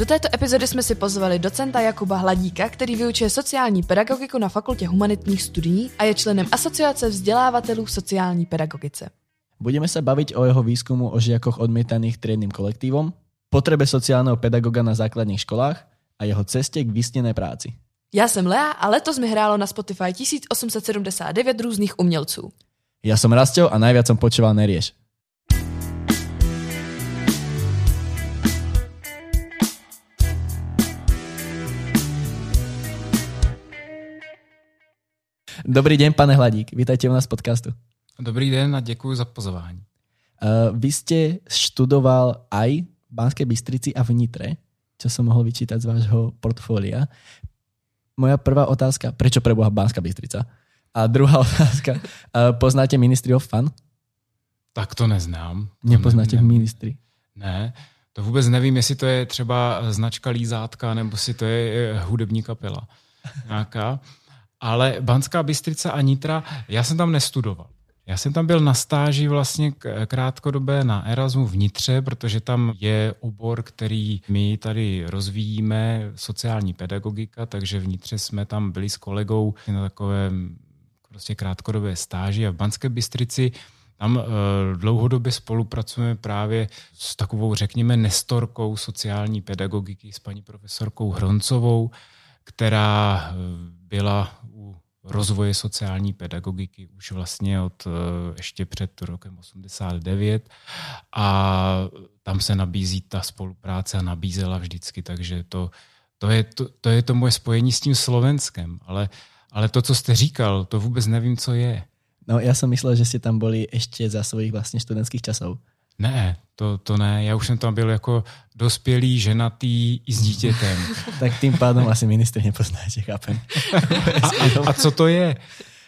Do této epizody jsme si pozvali docenta Jakuba Hladíka, který vyučuje sociální pedagogiku na Fakultě humanitních studií a je členem Asociace vzdělávatelů v sociální pedagogice. Budeme sa baviť o jeho výskumu o žiakoch odmietaných triednym kolektívom, potrebe sociálneho pedagoga na základných školách a jeho ceste k vysněné práci. Já jsem Lea a letos mi hrálo na Spotify 1879 různých umělců. Ja som Rastel a najviac som počúval Nerieš. Dobrý deň, pane Hladík. Vítajte u nás v podcastu. Dobrý den a děkuji za pozvání. Uh, vy ste študoval aj v Banskej Bystrici a v Nitre, čo som mohol vyčítať z vášho portfólia. Moja prvá otázka, prečo preboha Banská Bystrica? A druhá otázka, uh, poznáte Ministry of Fun? Tak to neznám. To Nepoznáte ne, ne, ministry? ne, to vůbec nevím, jestli to je třeba značka lízátka, nebo si to je eh, hudební kapela nějaká. Ale Banská Bystrica a Nitra, já jsem tam nestudoval. Já jsem tam byl na stáži vlastně krátkodobé na Erasmu v Nitře, protože tam je obor, který my tady rozvíjíme, sociální pedagogika, takže v Nitře jsme tam byli s kolegou na takovém prostě krátkodobé stáži a v Banské Bystrici tam uh, dlouhodobě spolupracujeme právě s takovou, řekněme, nestorkou sociální pedagogiky, s paní profesorkou Hroncovou, která eh, byla rozvoje sociální pedagogiky už vlastně od eh, ještě před rokem 89 a tam se nabízí ta spolupráce a nabízela vždycky, takže to, to, je, to, to je to moje spojení s tím Slovenskem, ale, ale to, co jste říkal, to vůbec nevím, co je. No ja som myslel, že ste tam boli ešte za svojich vlastne študentských časov. Ne, to, to ne. Já už jsem tam byl jako dospělý, ženatý i s dítětem. Tak tým pádom asi ministry nepoznáte, chápem. A, a, a co to je?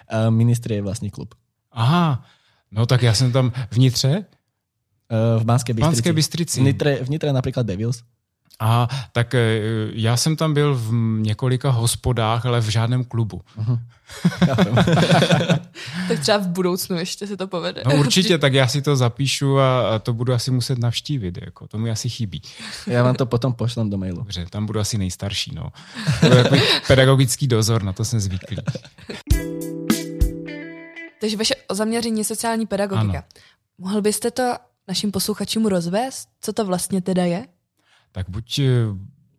A ministry je vlastne klub. Aha, no tak já jsem tam vnitře. Uh, v Banskej V Bystrici. Banské Bystrici. V Nitre, v Nitre napríklad Devils. A tak eh, já jsem tam byl v několika hospodách, ale v žádném klubu. Chápem. Tak třeba v budoucnu ještě se to povede. No určitě, tak já si to zapíšu a, to budu asi muset navštívit. Jako, to mi asi chybí. ja vám to potom pošlem do mailu. Dobře, tam budu asi nejstarší. No. To je takový pedagogický dozor, na to jsem zvyklý. Takže vaše zaměření je sociální pedagogika. Ano. Mohl byste to našim posluchačům rozvést? Co to vlastně teda je? Tak buď eh,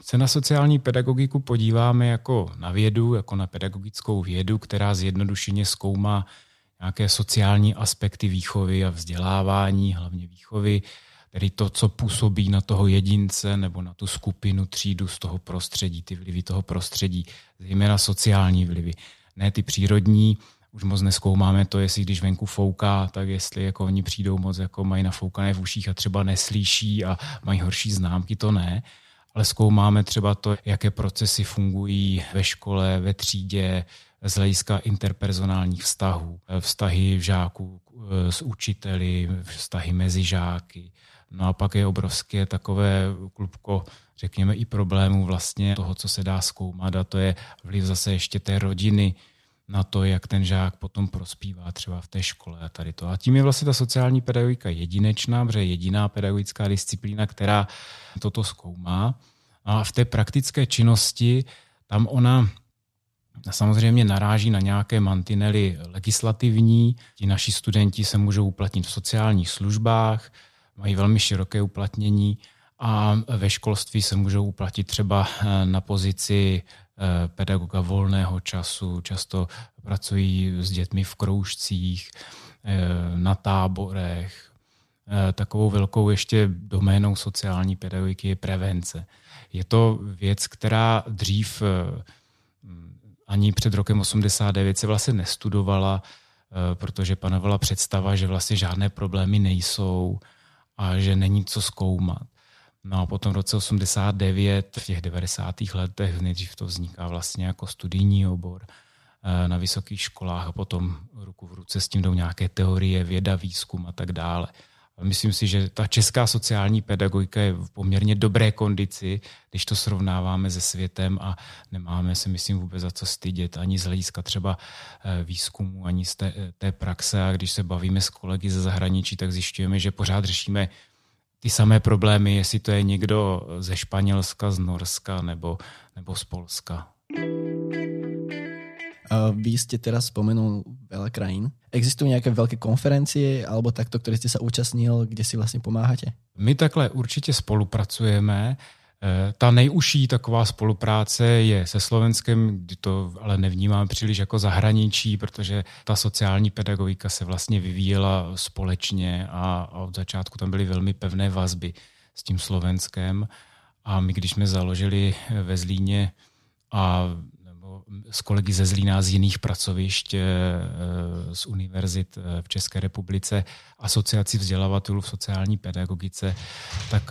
se na sociální pedagogiku podíváme jako na vědu, jako na pedagogickou vědu, která zjednodušeně zkoumá nějaké sociální aspekty výchovy a vzdělávání, hlavně výchovy, tedy to, co působí na toho jedince nebo na tu skupinu, třídu z toho prostředí, ty vlivy toho prostředí, zejména sociální vlivy. Ne ty přírodní, už moc neskoumáme to, jestli když venku fouká, tak jestli jako oni přijdou moc, jako mají nafoukané v uších a třeba neslíší a mají horší známky, to ne. Ale zkoumáme třeba to, jaké procesy fungují ve škole, ve třídě, z hlediska interpersonálních vztahů, vztahy žáků eh, s učiteli, vztahy mezi žáky. No a pak je obrovské takové klubko, řekněme, i problémů vlastně toho, co se dá zkoumat a to je vliv zase ještě té rodiny, na to, jak ten žák potom prospívá třeba v té škole a tady to. A tím je vlastně ta sociální pedagogika jedinečná, protože je jediná pedagogická disciplína, která toto zkoumá. A v té praktické činnosti tam ona samozřejmě naráží na nějaké mantinely legislativní. Ti naši studenti se můžou uplatnit v sociálních službách, mají velmi široké uplatnění a ve školství se můžou uplatit třeba na pozici eh, pedagoga volného času, často pracují s dětmi v kroužcích, eh, na táborech. Eh, Takovou velkou ještě doménou sociální pedagogiky je prevence. Je to věc, která dřív eh, ani před rokem 89 se vlastně nestudovala, eh, protože panovala představa, že vlastně žádné problémy nejsou a že není co zkoumat. No a potom v roce 89, v těch 90. letech, nejdřív to vzniká vlastně jako studijní obor eh, na vysokých školách a potom ruku v ruce s tím jdou nějaké teorie, věda, výzkum a tak dále. Myslím si, že ta česká sociální pedagogika je v poměrně dobré kondici, když to srovnáváme se světem a nemáme se, myslím, vůbec za co stydět, ani z hlediska třeba eh, výzkumu, ani z té, té praxe. A když se bavíme s kolegy ze zahraničí, tak zjišťujeme, že pořád řešíme ty samé problémy, jestli to je někdo ze Španělska, z Norska nebo, nebo z Polska. Vy jste teraz spomenul veľa krajín. Existují nějaké velké konferencie alebo takto, které jste se účastnil, kde si vlastně pomáháte? My takhle určitě spolupracujeme. Eh, ta nejužší taková spolupráce je se Slovenskem, kdy to ale nevnímáme příliš jako zahraničí, protože ta sociální pedagogika se vlastně vyvíjela společně a od začátku tam byly velmi pevné vazby s tím Slovenskem. A my, když jsme založili ve Zlíně a s kolegy ze Zlína z jiných pracovišť eh, eh, z univerzit eh, v České republice, asociaci vzdělavatelů v sociální pedagogice, tak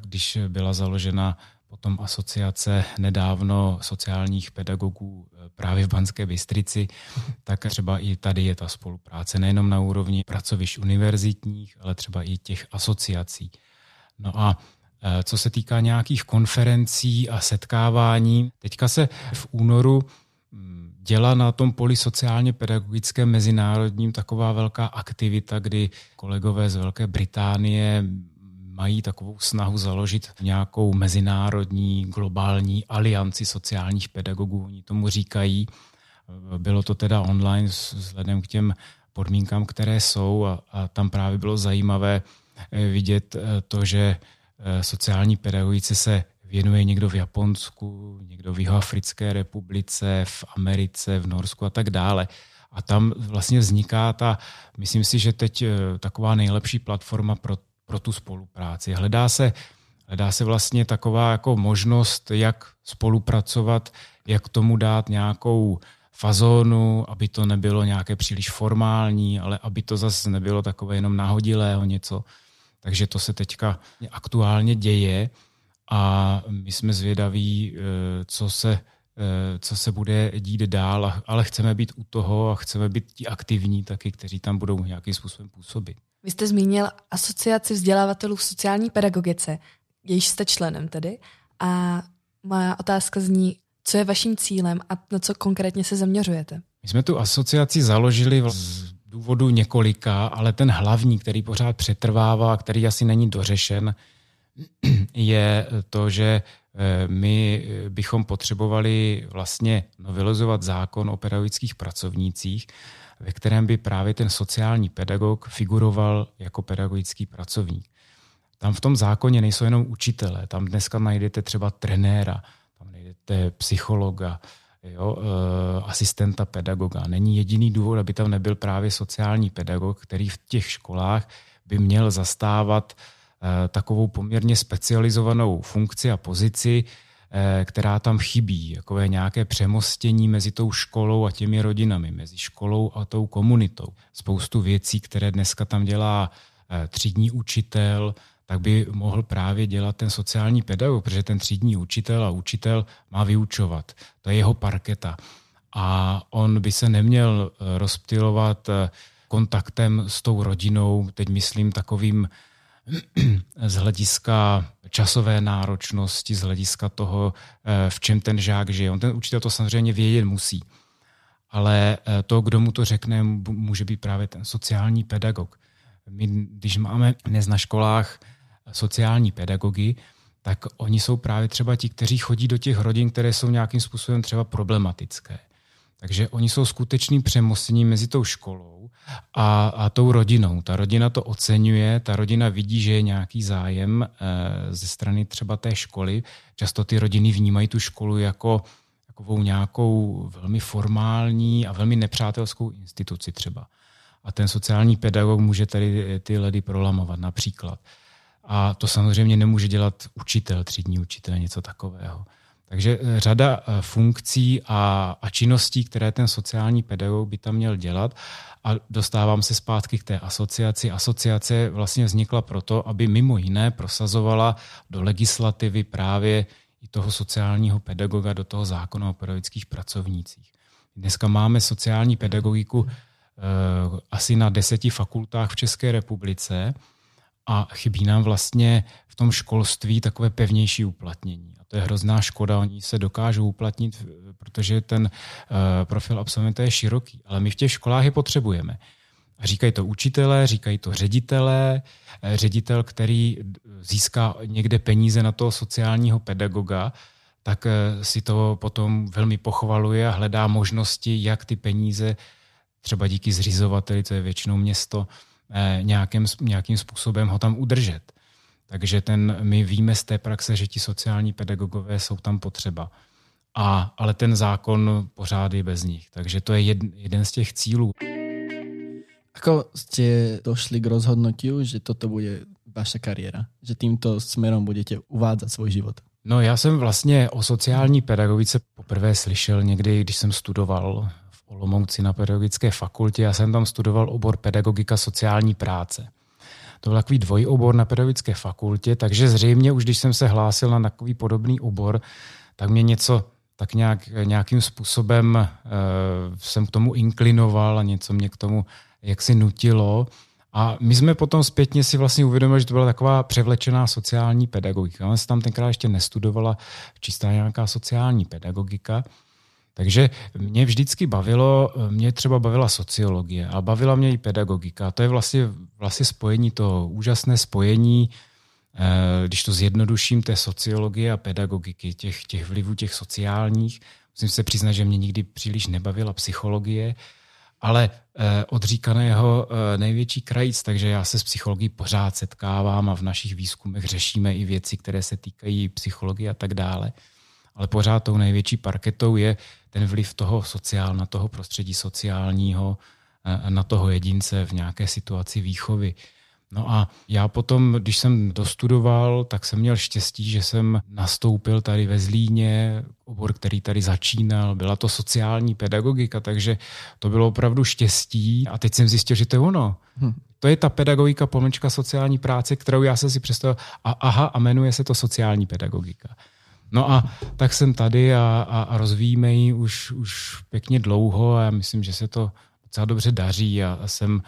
když byla založena potom asociace nedávno sociálních pedagogů právě v Banské Bystrici, tak třeba i tady je ta spolupráce nejenom na úrovni pracovišť univerzitních, ale třeba i těch asociací. No a co se týká nějakých konferencí a setkávání, teďka se v únoru děla na tom poli sociálně pedagogickém mezinárodním taková velká aktivita, kdy kolegové z Velké Británie mají takovou snahu založit nějakou mezinárodní globální alianci sociálních pedagogů. Oni tomu říkají. Bylo to teda online vzhledem k těm podmínkám, které jsou a, a tam právě bylo zajímavé eh, vidět eh, to, že eh, sociální pedagogice se věnuje někdo v Japonsku, někdo v Jihoafrické republice, v Americe, v Norsku a tak dále. A tam vlastně vzniká ta, myslím si, že teď eh, taková nejlepší platforma pro, pro tu spolupráci. Hledá se, hledá se vlastně taková jako možnost, jak spolupracovat, jak tomu dát nějakou fazónu, aby to nebylo nějaké příliš formální, ale aby to zase nebylo takové jenom nahodilého něco. Takže to se teďka aktuálně děje a my jsme zvědaví, eh, co se, eh, co se bude dít dál, ale chceme být u toho a chceme být ti aktivní taky, kteří tam budou nějakým způsobem působit. Vy jste zmínil asociaci vzdělávatelů v sociální pedagogice, jejíž jste členem tedy. A moja otázka zní, co je vaším cílem a na co konkrétně se zaměřujete? My jsme tu asociaci založili z důvodu několika, ale ten hlavní, který pořád přetrvává, který asi není dořešen, je to, že eh, my bychom potřebovali vlastně novelizovat zákon o pedagogických pracovnících, ve kterém by právě ten sociální pedagog figuroval jako pedagogický pracovník. Tam v tom zákoně nejsou jenom učitelé, tam dneska najdete třeba trenéra, tam najdete psychologa, jo, e, asistenta pedagoga. Není jediný důvod, aby tam nebyl právě sociální pedagog, který v těch školách by měl zastávat Eh, takovou poměrně specializovanou funkci a pozici, eh, která tam chybí, takové nějaké přemostění mezi tou školou a těmi rodinami, mezi školou a tou komunitou. Spoustu věcí, které dneska tam dělá eh, třídní učitel, tak by mohl právě dělat ten sociální pedagog, protože ten třídní učitel a učitel má vyučovat. To je jeho parketa. A on by se neměl rozptilovat kontaktem s tou rodinou, teď myslím takovým z hlediska časové náročnosti, z hlediska toho, eh, v čem ten žák žije. On ten učitel to samozřejmě vědět musí. Ale eh, to, kdo mu to řekne, může být právě ten sociální pedagog. My, když máme dnes na školách sociální pedagogy, tak oni jsou právě třeba ti, kteří chodí do těch rodin, které jsou nějakým způsobem třeba problematické. Takže oni jsou skutečným přemostením mezi tou školou a, a tou rodinou. Ta rodina to oceňuje, ta rodina vidí, že je nějaký zájem e, ze strany třeba té školy. Často ty rodiny vnímají tu školu jako takovou nějakou velmi formální a velmi nepřátelskou instituci třeba. A ten sociální pedagog může tady ty ledy prolamovat například. A to samozřejmě nemůže dělat učitel, třídní učitel, něco takového. Takže eh, řada eh, funkcí a, a činností, které ten sociální pedagog by tam měl dělat. A dostávám se zpátky k té asociaci. Asociace vlastně vznikla proto, aby mimo jiné prosazovala do legislativy právě i toho sociálního pedagoga do toho zákona o pedagogických pracovnících. Dneska máme sociální pedagogiku eh, asi na deseti fakultách v České republice a chybí nám vlastně v tom školství takové pevnější uplatnění to je hrozná škoda, oni se dokážou uplatnit, protože ten uh, profil absolventa je široký, ale my v těch školách je potřebujeme. A říkají to učitelé, říkají to ředitelé, eh, ředitel, který získá někde peníze na toho sociálního pedagoga, tak eh, si to potom velmi pochvaluje a hledá možnosti, jak ty peníze, třeba díky zřizovateli, to je většinou město, eh, nějakým, nějakým způsobem ho tam udržet. Takže ten, my víme z té praxe, že ti sociální pedagogové jsou tam potřeba. A, ale ten zákon pořád je bez nich. Takže to je jed, jeden z těch cílů. Ako ste došli k rozhodnutiu, že toto bude vaša kariéra? Že týmto smerom budete uvádzať svůj život? No já jsem vlastně o sociální pedagogice poprvé slyšel někdy, když jsem studoval Olomouci na pedagogické fakultě. Já jsem tam studoval obor pedagogika sociální práce. To byl takový dvojobor na pedagogické fakultě, takže zřejmě už když jsem se hlásil na takový podobný obor, tak mě něco tak nějak, nějakým způsobem uh, jsem k tomu inklinoval a něco mě k tomu jaksi nutilo. A my jsme potom zpětně si vlastně uvědomili, že to byla taková převlečená sociální pedagogika. Ona se tam tenkrát ještě nestudovala čistá nějaká sociální pedagogika. Takže mě vždycky bavilo, mě třeba bavila sociologie a bavila mě i pedagogika. A to je vlastně, vlastně spojení, to úžasné spojení, eh, když to zjednoduším, té sociologie a pedagogiky, těch, těch vlivů těch sociálních. Musím se přiznat, že mě nikdy příliš nebavila psychologie, ale eh, odříkaného eh, největší krajíc, takže já se s psychologií pořád setkávám a v našich výzkumech řešíme i věci, které se týkají psychologie a tak dále. Ale pořád tou největší parketou je ten vliv toho sociál, na toho prostředí sociálního, eh, na toho jedince v nějaké situaci výchovy. No a já potom, když jsem dostudoval, tak jsem měl štěstí, že jsem nastoupil tady ve Zlíně, obor, který tady začínal, byla to sociální pedagogika, takže to bylo opravdu štěstí a teď jsem zjistil, že to je ono. Hm. To je ta pedagogika pomlčka sociální práce, kterou já jsem si představil a aha, a jmenuje se to sociální pedagogika. No a tak jsem tady a, a, a rozvíjíme ji už, už pěkně dlouho a já myslím, že se to docela dobře daří a, a jsem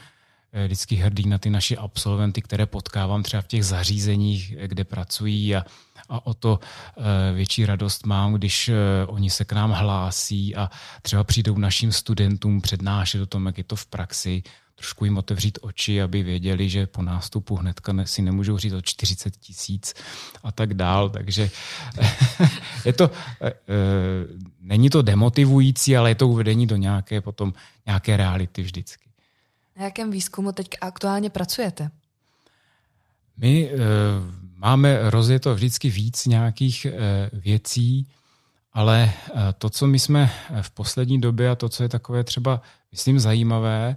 Eh, vždycky hrdý na ty naše absolventy, které potkávám třeba v těch zařízeních, eh, kde pracují a, a o to eh, větší radost mám, když oni se k nám hlásí a třeba přijdou našim studentům přednášet o tom, jak je to v praxi, trošku jim otevřít oči, aby věděli, že po nástupu hnedka si nemůžou říct o 40 tisíc a tak dál. Takže je to, není to demotivující, ale je to uvedení do nějaké potom nějaké reality vždycky. Na jakém výzkumu teď aktuálně pracujete? My e, máme rozjeto vždycky víc nějakých e, věcí, ale e, to, co my jsme v poslední době a to, co je takové třeba, myslím, zajímavé,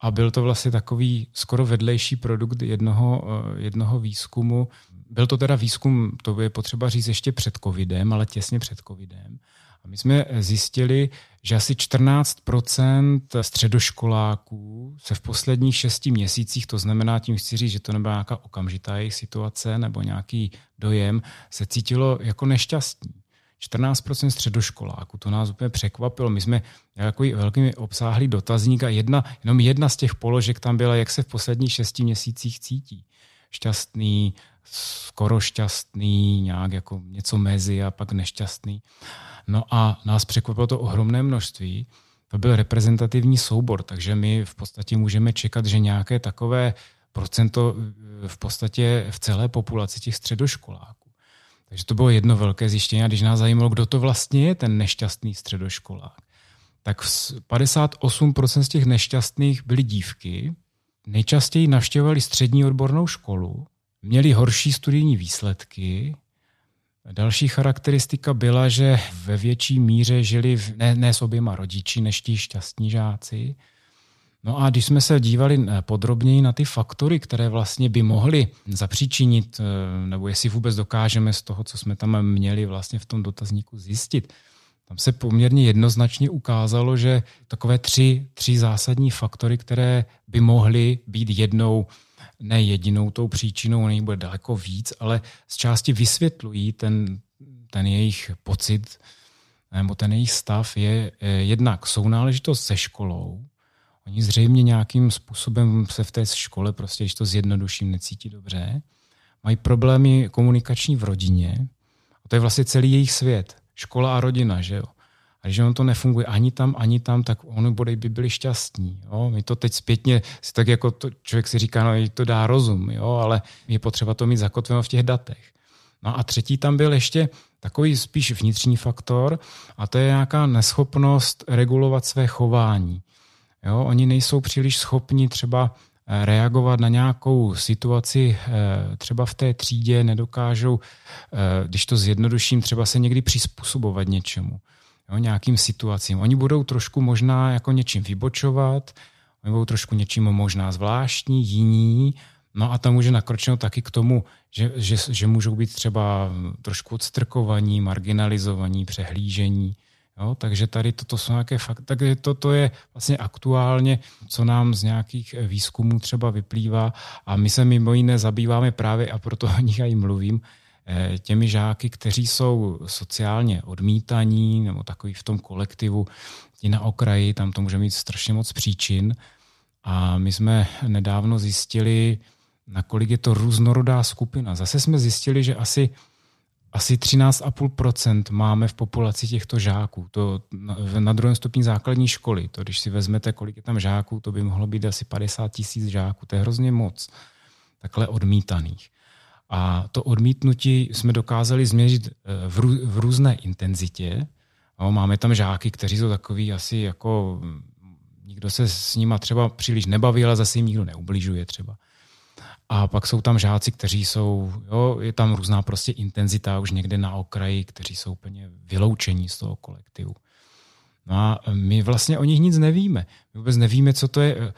a byl to vlastně takový skoro vedlejší produkt jednoho, jednoho výzkumu. Byl to teda výzkum, to je potřeba říct ještě před covidem, ale těsně před covidem. A my jsme zjistili, že asi 14% středoškoláků se v posledních šesti měsících, to znamená tím chci říct, že to nebyla nějaká okamžitá jejich situace nebo nějaký dojem, se cítilo jako nešťastní. 14% středoškoláků, to nás úplně překvapilo. My jsme takový velký obsáhlý dotazník a jedna, jenom jedna z těch položek tam byla, jak se v posledních šesti měsících cítí. Šťastný, skoro šťastný, nějak jako něco mezi a pak nešťastný. No a nás překvapilo to ohromné množství. To byl reprezentativní soubor, takže my v podstatě můžeme čekat, že nějaké takové procento v podstatě v celé populaci těch středoškoláků. Takže to bylo jedno velké zjištění. A když nás zajímalo, kdo to vlastně je ten nešťastný středoškolák, tak 58% z těch nešťastných byly dívky, nejčastěji navštěvovali střední odbornou školu, měli horší studijní výsledky, Další charakteristika byla, že ve větší míře žili v, ne, ne s oběma rodiči než ti šťastní žáci. No a když jsme se dívali eh, podrobněji na ty faktory, které vlastně by mohly zapříčinit, eh, nebo jestli vůbec dokážeme z toho, co jsme tam měli vlastně v tom dotazníku zjistit, tam se poměrně jednoznačně ukázalo, že takové tři, tři zásadní faktory, které by mohly být jednou ne jedinou tou příčinou, bude daleko víc, ale z části vysvětlují ten, ten jejich pocit nebo ten jejich stav je eh, jednak sounáležitost se školou. Oni zřejmě nějakým způsobem se v té škole, prostě když to zjednoduším, necítí dobře. Mají problémy komunikační v rodině. A to je vlastně celý jejich svět. Škola a rodina, že jo. A když on to nefunguje ani tam, ani tam, tak oni bodej by byli šťastní. Jo? My to teď zpětně, si tak jako to, člověk si říká, no to dá rozum, jo? ale je potřeba to mít zakotveno v těch datech. No a třetí tam byl ještě takový spíš vnitřní faktor a to je nějaká neschopnost regulovat své chování. Jo? Oni nejsou příliš schopni třeba eh, reagovat na nějakou situaci eh, třeba v té třídě, nedokážou, eh, když to zjednoduším, třeba se někdy přizpůsobovat něčemu, jo? nějakým situacím. Oni budou trošku možná jako něčím vybočovat, oni budou trošku něčím možná zvláštní, jiní, No a tam může nakročnout taky k tomu, že, že, že můžou být třeba trošku odstrkovaní, marginalizovaní, přehlížení. Jo, takže tady toto jsou nějaké fakt, takže toto je vlastně aktuálně, co nám z nějakých výzkumů třeba vyplývá a my se mimo jiné zabýváme právě, a proto o nich i mluvím, eh, těmi žáky, kteří jsou sociálně odmítaní nebo takový v tom kolektivu, ti na okraji, tam to může mít strašně moc příčin. A my jsme nedávno zjistili, nakolik je to různorodá skupina. Zase jsme zjistili, že asi, asi 13,5% máme v populaci těchto žáků. To na, druhém stupni základní školy. To, když si vezmete, kolik je tam žáků, to by mohlo být asi 50 tisíc žáků. To je hrozně moc. Takhle odmítaných. A to odmítnutí jsme dokázali změřit eh, v, rů, v různé intenzitě. No, máme tam žáky, kteří jsou takový asi jako nikdo se s nima třeba příliš nebaví, ale zase jim nikdo neubližuje třeba. A pak jsou tam žáci, kteří jsou, jo, je tam různá prostě intenzita už někde na okraji, kteří jsou úplně vyloučení z toho kolektivu. No a my vlastně o nich nic nevíme. My vůbec nevíme, co to je.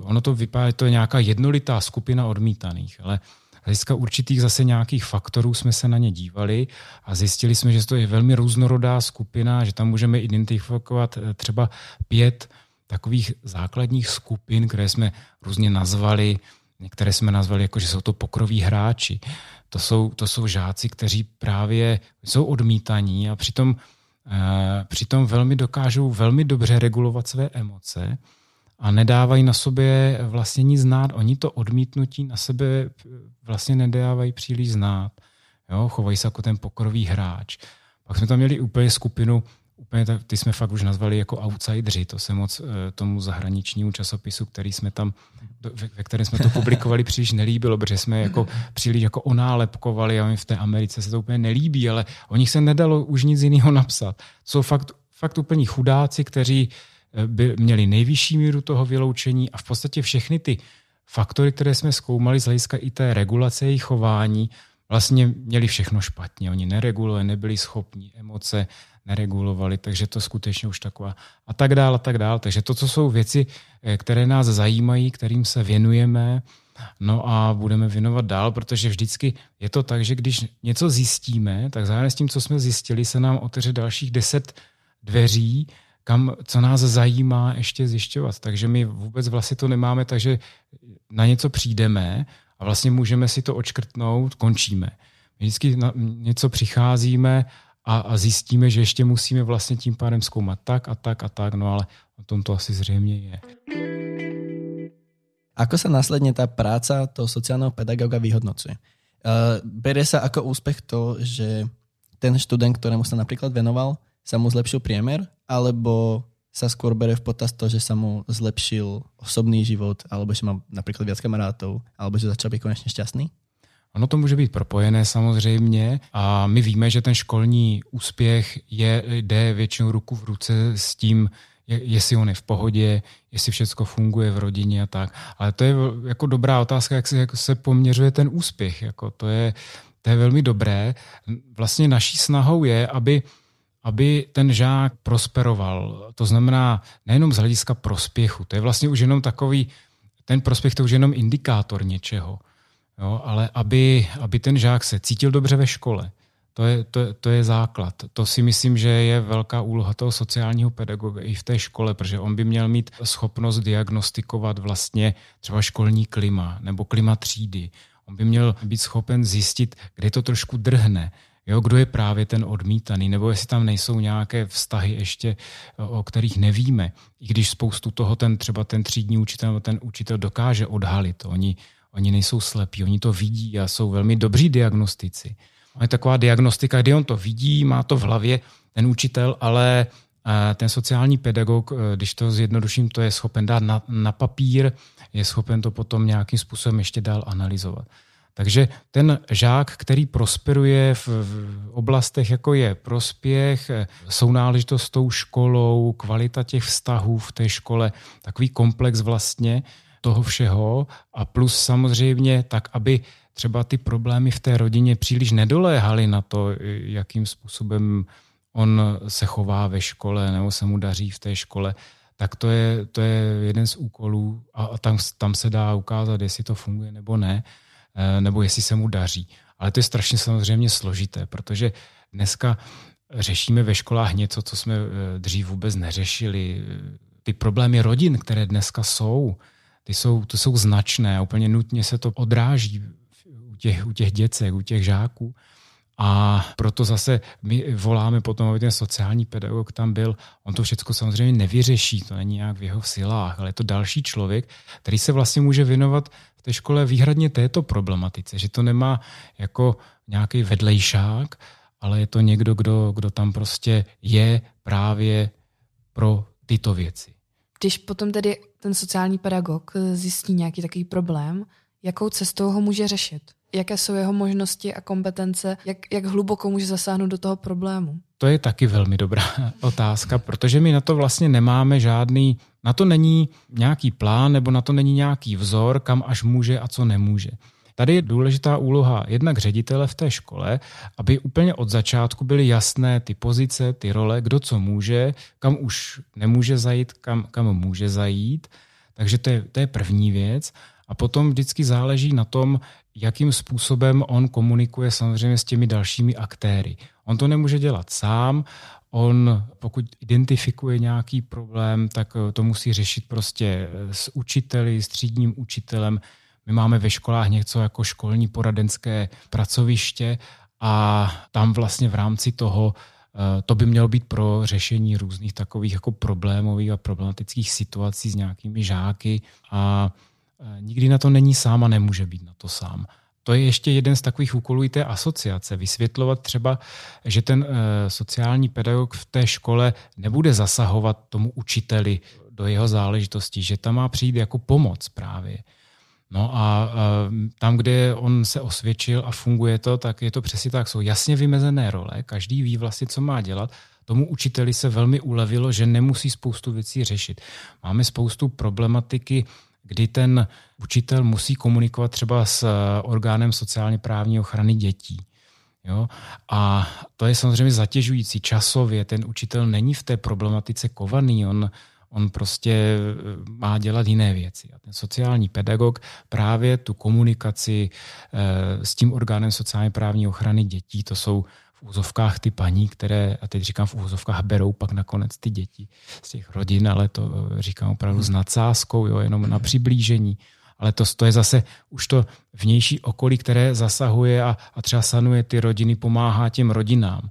Ono to vypadá, to je nějaká jednolitá skupina odmítaných, ale hlediska určitých zase nějakých faktorů jsme se na ně dívali a zjistili jsme, že to je velmi různorodá skupina, že tam můžeme identifikovat eh, třeba pět takových základních skupin, které jsme různě nazvali Některé jsme nazvali jako, že jsou to pokroví hráči. To jsou, to jsou žáci, kteří právě jsou odmítaní a přitom, e, přitom velmi dokážou velmi dobře regulovat své emoce a nedávají na sobě vlastně nic znát. Oni to odmítnutí na sebe vlastně nedávají příliš znát. Jo? Chovají se jako ten pokrový hráč. Pak jsme tam měli úplně skupinu úplně tak, ty jsme fakt už nazvali jako outsideri, to se moc eh, tomu zahraničnímu časopisu, který jsme tam, ve, ve kterém jsme to publikovali, příliš nelíbilo, protože jsme jako příliš jako onálepkovali a v té Americe se to úplně nelíbí, ale o nich se nedalo už nic jiného napsat. Jsou fakt, fakt úplně chudáci, kteří eh, by měli nejvyšší míru toho vyloučení a v podstatě všechny ty faktory, které jsme zkoumali z hlediska i té regulace jejich chování, vlastně měli všechno špatně. Oni neregulovali, nebyli schopni emoce, neregulovali, takže to skutečně už taková a tak dál a tak dál. Takže to, co jsou věci, eh, které nás zajímají, kterým se věnujeme, no a budeme věnovat dál, protože vždycky je to tak, že když něco zjistíme, tak zároveň s tím, co jsme zjistili, se nám otevře dalších deset dveří, kam, co nás zajímá ještě zjišťovat. Takže my vůbec vlastně to nemáme, takže na něco přijdeme a vlastně můžeme si to očkrtnout, končíme. My vždycky na něco přicházíme a, a zjistíme, že ještě musíme vlastně tím pádem zkoumat tak a tak a tak, no ale o tom to asi zřejmě je. Ako sa následne tá práca toho sociálneho pedagoga vyhodnocuje? Uh, berie sa ako úspech to, že ten študent, ktorému sa napríklad venoval, sa mu zlepšil priemer, alebo sa skôr bere v potaz to, že sa mu zlepšil osobný život, alebo že má napríklad viac kamarátov, alebo že začal byť konečne šťastný? Ono to může být propojené samozřejmě a my víme, že ten školní úspěch je, jde většinou ruku v ruce s tím, jestli on je v pohodě, jestli všechno funguje v rodině a tak. Ale to je jako dobrá otázka, jak se, jak se poměřuje ten úspěch. Jako to, je, to je velmi dobré. Vlastně naší snahou je, aby, aby ten žák prosperoval. To znamená nejenom z hlediska prospěchu. To je vlastně už jenom takový, ten prospěch to už jenom indikátor něčeho. Jo, ale aby, aby ten žák se cítil dobře ve škole, to je, to, to je základ. To si myslím, že je velká úloha toho sociálního pedagoga i v té škole, protože on by měl mít schopnost diagnostikovat vlastně třeba školní klima nebo klima třídy. On by měl být schopen zjistit, kde to trošku drhne, Jo, kdo je právě ten odmítaný, nebo jestli tam nejsou nějaké vztahy ještě, o kterých nevíme. I když spoustu toho ten třeba ten třídní učitel nebo ten učitel dokáže odhalit. Oni, Oni nejsou slepí, oni to vidí a jsou velmi dobří diagnostici. Je taková diagnostika, kdy on to vidí, má to v hlavě ten učitel, ale ten sociální pedagog, eh, když to zjednoduším, to je schopen dát na, na papír, je schopen to potom nějakým způsobem ještě dál analyzovat. Takže ten žák, který prosperuje v, v oblastech, jako je prospěch, eh, sounáležitost s tou školou, kvalita těch vztahů v té škole, takový komplex vlastně toho všeho a plus samozřejmě tak, aby třeba ty problémy v té rodině příliš nedoléhaly na to, jakým způsobem on se chová ve škole nebo se mu daří v té škole, tak to je, to je jeden z úkolů a, tam, tam se dá ukázat, jestli to funguje nebo ne, eh, nebo jestli se mu daří. Ale to je strašně samozřejmě složité, protože dneska řešíme ve školách něco, co jsme eh, dřív vůbec neřešili. Ty problémy rodin, které dneska jsou, ty jsou, to jsou značné úplně nutně se to odráží u těch, u těch děcek, u těch žáků. A proto zase my voláme potom, aby ten sociální pedagog tam byl. On to všechno samozřejmě nevyřeší, to není nějak v jeho silách, ale je to další člověk, který se vlastně může věnovat v té škole výhradně této problematice, že to nemá jako nějaký vedlejšák, ale je to někdo, kdo, kdo tam prostě je právě pro tyto věci. Když potom tedy ten sociální pedagog zjistí nějaký takový problém, jakou cestou ho může řešit? jaké jsou jeho možnosti a kompetence, jak, jak hluboko může zasáhnout do toho problému? To je taky velmi dobrá otázka, protože my na to vlastně nemáme žádný, na to není nějaký plán nebo na to není nějaký vzor, kam až může a co nemůže. Tady je důležitá úloha jednak ředitele v té škole, aby úplně od začátku byly jasné ty pozice, ty role, kdo co může, kam už nemůže zajít, kam, kam může zajít. Takže to je, to je první věc. A potom vždycky záleží na tom, jakým způsobem on komunikuje samozřejmě s těmi dalšími aktéry. On to nemůže dělat sám, on pokud identifikuje nějaký problém, tak to musí řešit prostě s učiteli, s třídním učitelem. My máme ve školách něco jako školní poradenské pracoviště a tam vlastně v rámci toho eh, to by mělo být pro řešení různých takových jako problémových a problematických situací s nějakými žáky a Eh, nikdy na to není sám a nemůže být na to sám. To je ještě jeden z takových úkolů i té asociace. Vysvětlovat třeba, že ten eh, sociální pedagog v té škole nebude zasahovat tomu učiteli do jeho záležitosti, že tam má přijít jako pomoc právě. No a tam, kde on se osvědčil a funguje to, tak je to přesně tak. Jsou jasně vymezené role, každý ví vlastně, co má dělat. Tomu učiteli se velmi ulevilo, že nemusí spoustu věcí řešit. Máme spoustu problematiky kdy ten učitel musí komunikovat třeba s eh, orgánem sociálně právní ochrany dětí. Jo? A to je samozřejmě zatěžující časově. Ten učitel není v té problematice kovaný, on, on prostě eh, má dělat jiné věci. A ten sociální pedagog právě tu komunikaci e, s tím orgánem sociálně právní ochrany dětí, to jsou úzovkách ty paní, které, a teď říkám v úzovkách, berou pak nakonec ty děti z těch rodin, ale to eh, říkám opravdu s nadsázkou, jo, jenom na přiblížení. Ale to, to je zase už to vnější okolí, které zasahuje a, a třeba sanuje ty rodiny, pomáhá těm rodinám.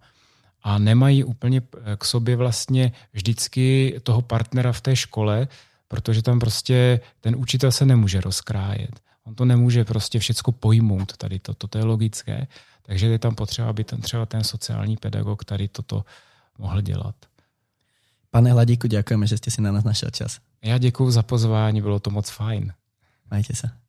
A nemají úplně eh, k sobě vlastně vždycky toho partnera v té škole, protože tam prostě ten učitel se nemůže rozkrájet. On to nemůže prostě všecko pojmout tady to, to je logické. Takže je tam potřeba, aby ten třeba ten sociální pedagog tady toto mohl dělat. Pane Hladíku, děkujeme, že jste si na nás našel čas. Já děkuji za pozvání, bylo to moc fajn. Majte se.